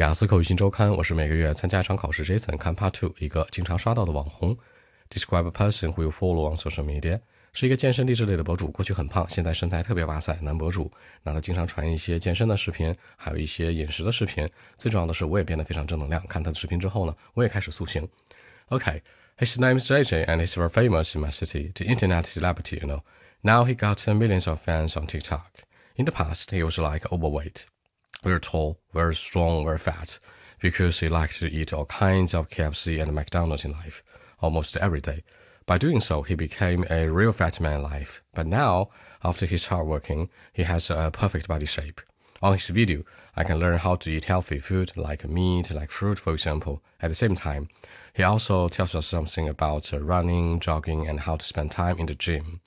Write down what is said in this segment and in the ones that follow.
雅思口语新周刊，我是每个月参加一场考试 Jason 看 Part Two，一个经常刷到的网红。Describe a person who you follow on social media，是一个健身励志类的博主，过去很胖，现在身材特别哇塞，男博主。那他经常传一些健身的视频，还有一些饮食的视频。最重要的是，我也变得非常正能量。看他的视频之后呢，我也开始塑形。OK，his name is JJ and he's very famous in my city, the internet celebrity, you know. Now he got millions of fans on TikTok. In the past, he was like overweight very tall, very strong, very fat, because he likes to eat all kinds of KFC and McDonald's in life, almost every day. By doing so, he became a real fat man in life. But now, after his hard working, he has a perfect body shape. On his video, I can learn how to eat healthy food like meat, like fruit, for example. At the same time, he also tells us something about running, jogging, and how to spend time in the gym.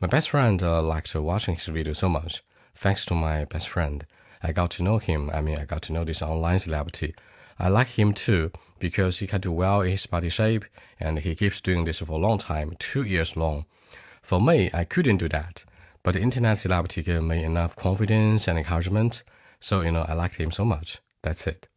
My best friend uh, liked watching his video so much. Thanks to my best friend, I got to know him. I mean, I got to know this online celebrity. I like him too because he can do well in his body shape and he keeps doing this for a long time, two years long. For me, I couldn't do that, but the internet celebrity gave me enough confidence and encouragement. So, you know, I like him so much. That's it.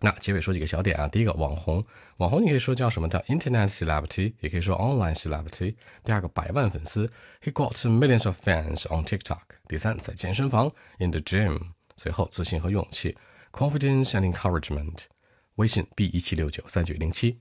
那结尾说几个小点啊，第一个网红，网红你可以说叫什么叫 internet celebrity，也可以说 online celebrity。第二个百万粉丝，he got millions of fans on TikTok。第三，在健身房，in the gym。 随后，自信和勇气，confidence and encouragement。微信 b 一七六九三九零七。